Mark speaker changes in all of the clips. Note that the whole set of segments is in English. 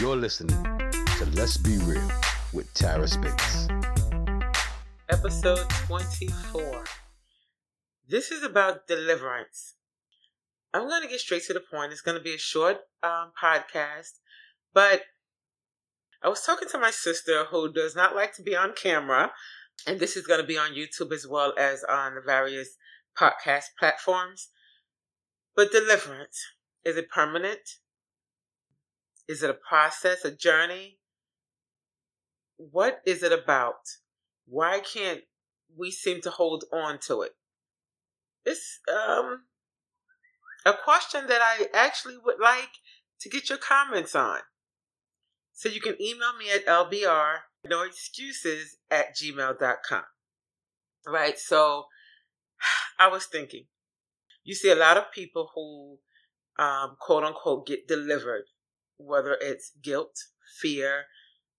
Speaker 1: You're listening to Let's Be Real with Tara Spates.
Speaker 2: Episode 24. This is about deliverance. I'm going to get straight to the point. It's going to be a short um, podcast, but I was talking to my sister who does not like to be on camera, and this is going to be on YouTube as well as on the various podcast platforms. But deliverance is it permanent? Is it a process, a journey? What is it about? Why can't we seem to hold on to it? It's um a question that I actually would like to get your comments on. So you can email me at lbr no excuses at gmail.com. Right, so I was thinking, you see a lot of people who um, quote unquote get delivered whether it's guilt, fear,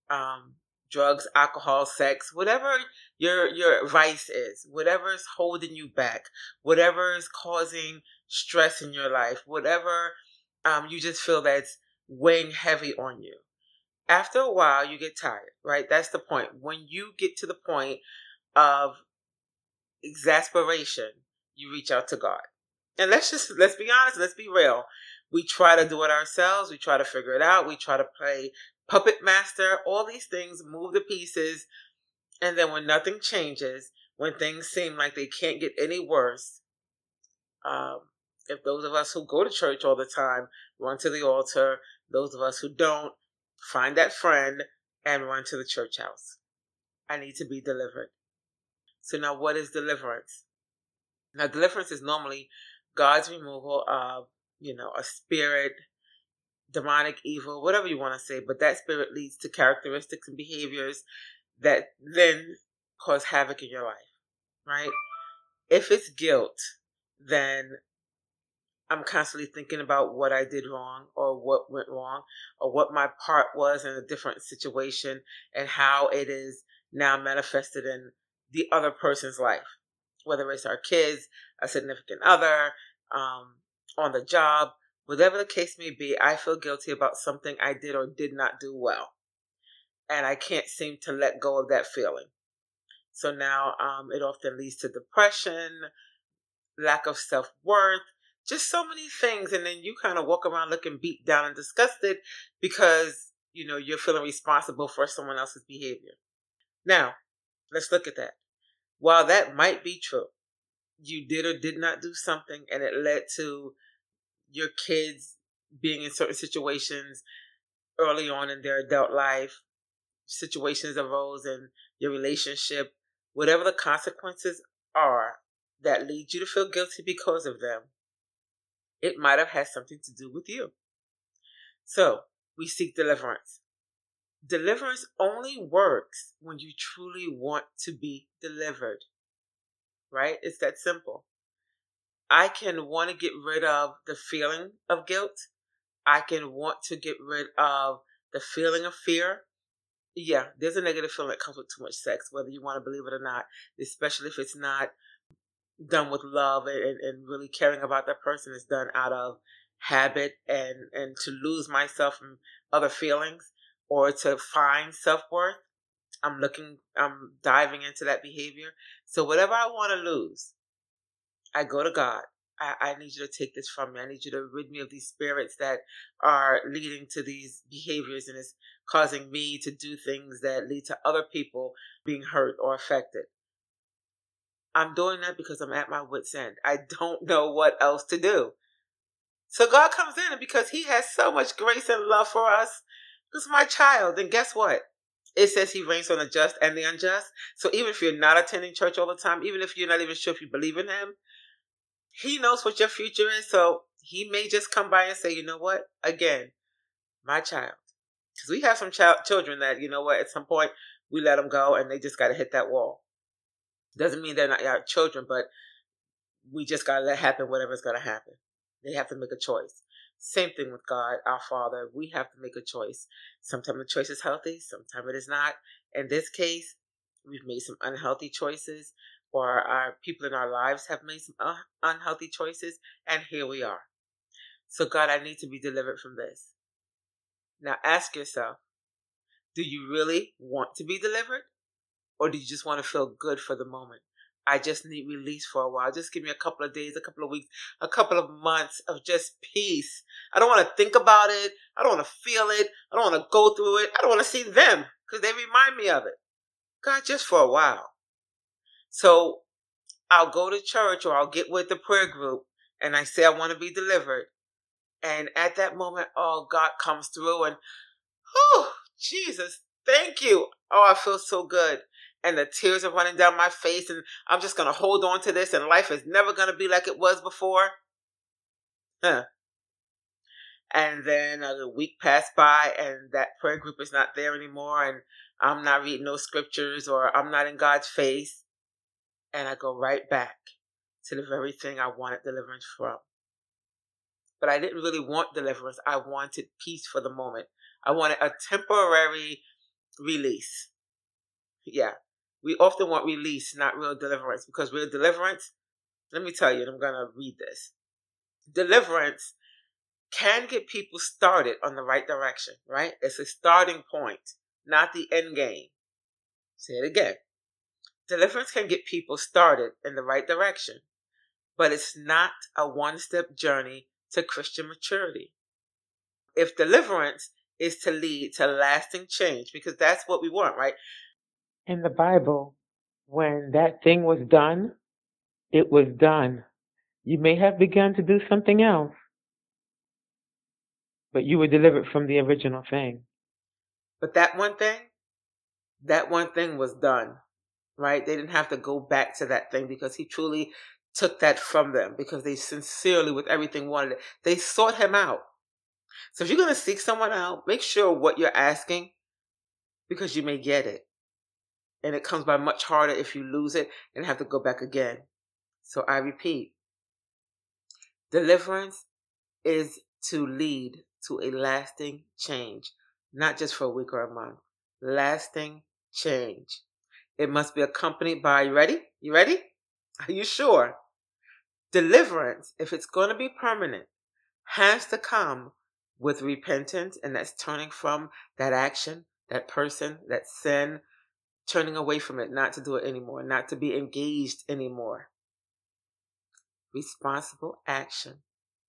Speaker 2: um, drugs, alcohol, sex, whatever your your vice is, whatever is holding you back, whatever is causing stress in your life, whatever um, you just feel that's weighing heavy on you. After a while, you get tired, right? That's the point. When you get to the point of exasperation, you reach out to God. And let's just let's be honest, let's be real. We try to do it ourselves. We try to figure it out. We try to play puppet master, all these things, move the pieces. And then when nothing changes, when things seem like they can't get any worse, um, if those of us who go to church all the time run to the altar, those of us who don't find that friend and run to the church house. I need to be delivered. So now what is deliverance? Now deliverance is normally God's removal of you know, a spirit, demonic evil, whatever you want to say, but that spirit leads to characteristics and behaviors that then cause havoc in your life, right? If it's guilt, then I'm constantly thinking about what I did wrong or what went wrong or what my part was in a different situation and how it is now manifested in the other person's life, whether it's our kids, a significant other, um, on the job, whatever the case may be, I feel guilty about something I did or did not do well. And I can't seem to let go of that feeling. So now um, it often leads to depression, lack of self worth, just so many things. And then you kind of walk around looking beat down and disgusted because, you know, you're feeling responsible for someone else's behavior. Now, let's look at that. While that might be true, you did or did not do something and it led to your kids being in certain situations early on in their adult life, situations arose in your relationship, whatever the consequences are that lead you to feel guilty because of them, it might have had something to do with you. So, we seek deliverance. Deliverance only works when you truly want to be delivered right? It's that simple. I can want to get rid of the feeling of guilt. I can want to get rid of the feeling of fear. Yeah, there's a negative feeling that comes with too much sex, whether you want to believe it or not, especially if it's not done with love and, and really caring about that person. It's done out of habit and, and to lose myself from other feelings or to find self worth. I'm looking, I'm diving into that behavior. So whatever I want to lose, I go to God. I, I, need you to take this from me. I need you to rid me of these spirits that are leading to these behaviors and it's causing me to do things that lead to other people being hurt or affected. I'm doing that because I'm at my wit's end. I don't know what else to do. So God comes in and because He has so much grace and love for us, because my child. And guess what? It says he rains on the just and the unjust. So even if you're not attending church all the time, even if you're not even sure if you believe in him, he knows what your future is. So he may just come by and say, you know what? Again, my child. Because we have some child children that, you know what, at some point we let them go and they just got to hit that wall. Doesn't mean they're not our children, but we just got to let happen whatever's going to happen. They have to make a choice. Same thing with God, our Father. We have to make a choice. Sometimes the choice is healthy, sometimes it is not. In this case, we've made some unhealthy choices, or our people in our lives have made some un- unhealthy choices, and here we are. So, God, I need to be delivered from this. Now ask yourself do you really want to be delivered? Or do you just want to feel good for the moment? I just need release for a while. Just give me a couple of days, a couple of weeks, a couple of months of just peace. I don't want to think about it. I don't want to feel it. I don't want to go through it. I don't want to see them because they remind me of it. God, just for a while. So I'll go to church or I'll get with the prayer group and I say I want to be delivered. And at that moment, oh, God comes through and, oh, Jesus, thank you. Oh, I feel so good. And the tears are running down my face, and I'm just going to hold on to this, and life is never going to be like it was before. Huh. And then a week passed by, and that prayer group is not there anymore, and I'm not reading no scriptures, or I'm not in God's face. And I go right back to the very thing I wanted deliverance from. But I didn't really want deliverance. I wanted peace for the moment. I wanted a temporary release. Yeah. We often want release, not real deliverance, because real deliverance, let me tell you, I'm going to read this. Deliverance can get people started on the right direction, right? It's a starting point, not the end game. Say it again. Deliverance can get people started in the right direction, but it's not a one step journey to Christian maturity. If deliverance is to lead to lasting change, because that's what we want, right?
Speaker 3: In the Bible, when that thing was done, it was done. You may have begun to do something else, but you were delivered from the original thing.
Speaker 2: But that one thing, that one thing was done right? They didn't have to go back to that thing because he truly took that from them because they sincerely, with everything, wanted it. They sought him out. So if you're going to seek someone out, make sure what you're asking because you may get it. And it comes by much harder if you lose it and have to go back again. So I repeat deliverance is to lead to a lasting change, not just for a week or a month. Lasting change. It must be accompanied by, you ready? You ready? Are you sure? Deliverance, if it's going to be permanent, has to come with repentance, and that's turning from that action, that person, that sin, turning away from it, not to do it anymore, not to be engaged anymore. Responsible action.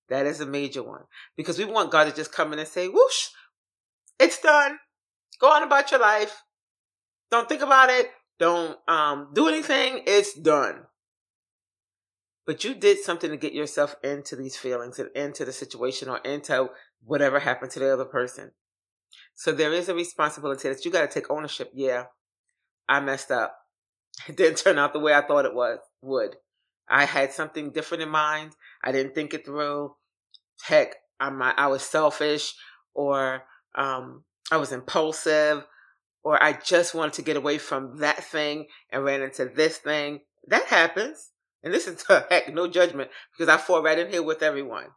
Speaker 2: That is a major one. Because we want God to just come in and say, whoosh, it's done. Go on about your life. Don't think about it. Don't um, do anything. It's done. But you did something to get yourself into these feelings and into the situation or into whatever happened to the other person. So there is a responsibility that you got to take ownership. Yeah, I messed up. It didn't turn out the way I thought it was would. I had something different in mind. I didn't think it through. Heck, I'm, I was selfish or um, I was impulsive or I just wanted to get away from that thing and ran into this thing. That happens. And this is heck, no judgment because I fall right in here with everyone.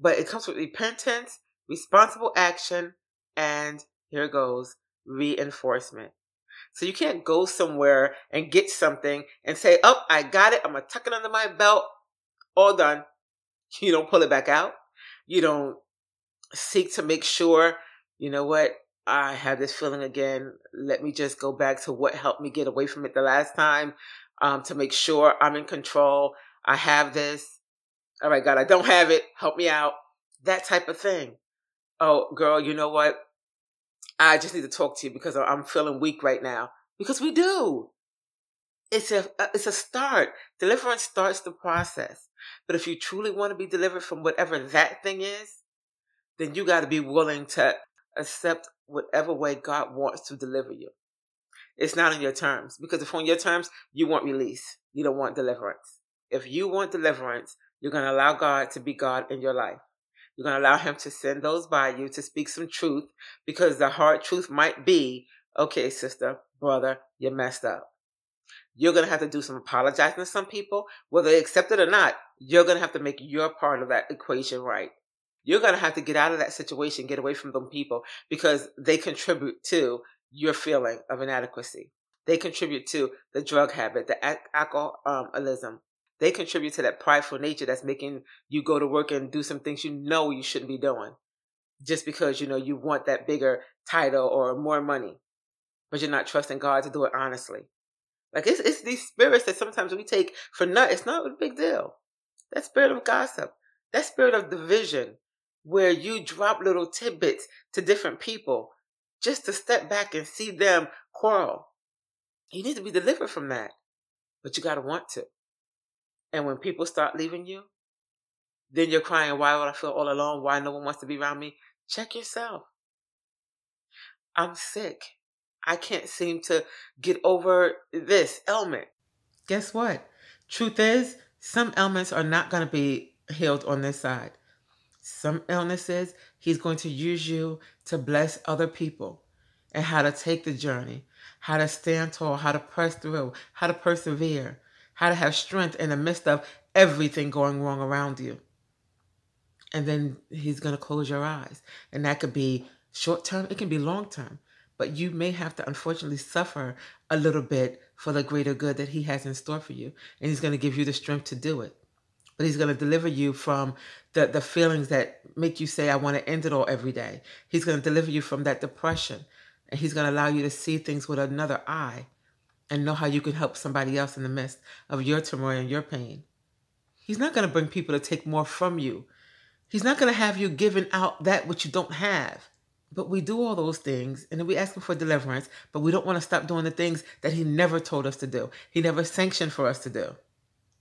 Speaker 2: But it comes with repentance, responsible action, and here goes reinforcement. So you can't go somewhere and get something and say, Oh, I got it. I'm going to tuck it under my belt. All done. You don't pull it back out. You don't seek to make sure, you know what, I have this feeling again. Let me just go back to what helped me get away from it the last time um, to make sure I'm in control. I have this. All right, God, I don't have it. Help me out. That type of thing. Oh, girl, you know what? I just need to talk to you because I'm feeling weak right now. Because we do. It's a uh, it's a start. Deliverance starts the process. But if you truly want to be delivered from whatever that thing is, then you got to be willing to accept whatever way God wants to deliver you. It's not on your terms because if on your terms, you want release. You don't want deliverance. If you want deliverance, you're going to allow God to be God in your life. You're going to allow Him to send those by you to speak some truth because the hard truth might be okay, sister, brother, you messed up. You're going to have to do some apologizing to some people, whether they accept it or not. You're going to have to make your part of that equation right you're going to have to get out of that situation, get away from them people because they contribute to your feeling of inadequacy. They contribute to the drug habit, the alcoholism. They contribute to that prideful nature that's making you go to work and do some things you know you shouldn't be doing. just because you know you want that bigger title or more money, but you're not trusting God to do it honestly. Like it's it's these spirits that sometimes we take for nut. It's not a big deal. That spirit of gossip, that spirit of division, where you drop little tidbits to different people just to step back and see them quarrel. You need to be delivered from that, but you got to want to. And when people start leaving you, then you're crying, why would I feel all alone? Why no one wants to be around me? Check yourself. I'm sick. I can't seem to get over this ailment. Guess what? Truth is, some ailments are not going to be healed on this side. Some illnesses, He's going to use you to bless other people and how to take the journey, how to stand tall, how to press through, how to persevere, how to have strength in the midst of everything going wrong around you. And then He's going to close your eyes. And that could be short term, it can be long term. But you may have to unfortunately suffer a little bit for the greater good that he has in store for you. And he's going to give you the strength to do it. But he's going to deliver you from the, the feelings that make you say i want to end it all every day. He's going to deliver you from that depression. And he's going to allow you to see things with another eye and know how you can help somebody else in the midst of your turmoil and your pain he's not going to bring people to take more from you he's not going to have you giving out that which you don't have but we do all those things and we ask him for deliverance, but we don't want to stop doing the things that he never told us to do. He never sanctioned for us to do.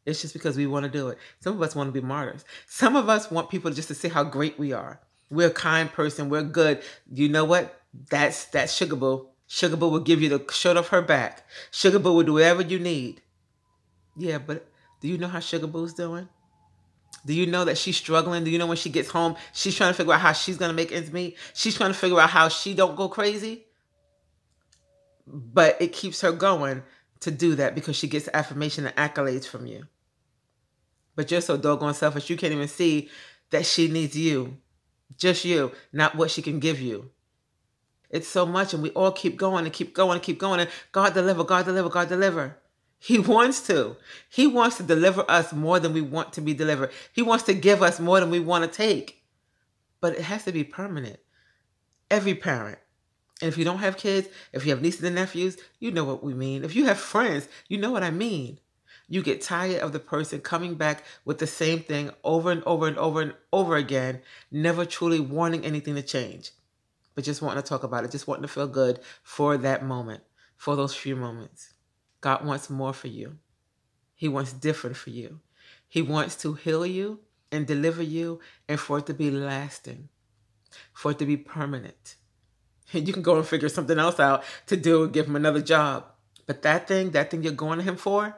Speaker 2: It's just because we want to do it. Some of us want to be martyrs. Some of us want people just to see how great we are. We're a kind person. We're good. You know what? That's that's Sugar Boo. Sugar Boo will give you the shirt off her back. Sugar Boo will do whatever you need. Yeah, but do you know how Sugar Boo's doing? Do you know that she's struggling? Do you know when she gets home, she's trying to figure out how she's going to make ends meet? She's trying to figure out how she don't go crazy. But it keeps her going to do that because she gets affirmation and accolades from you. But you're so doggone selfish, you can't even see that she needs you. Just you, not what she can give you. It's so much, and we all keep going and keep going and keep going. And God deliver, God deliver, God deliver. He wants to. He wants to deliver us more than we want to be delivered. He wants to give us more than we want to take. But it has to be permanent. Every parent. And if you don't have kids, if you have nieces and nephews, you know what we mean. If you have friends, you know what I mean. You get tired of the person coming back with the same thing over and over and over and over again, never truly wanting anything to change, but just wanting to talk about it, just wanting to feel good for that moment, for those few moments. God wants more for you. He wants different for you. He wants to heal you and deliver you and for it to be lasting, for it to be permanent. And you can go and figure something else out to do and give him another job. But that thing, that thing you're going to him for,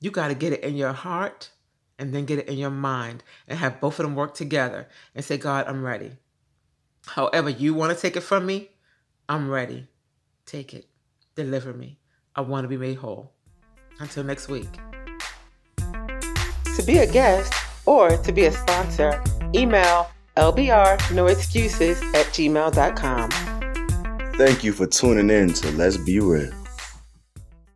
Speaker 2: you got to get it in your heart and then get it in your mind and have both of them work together and say, God, I'm ready. However, you want to take it from me, I'm ready. Take it. Deliver me. I want to be made whole. Until next week. To be a guest or to be a sponsor, email lbrnoexcuses at gmail.com.
Speaker 1: Thank you for tuning in to Let's Be Real.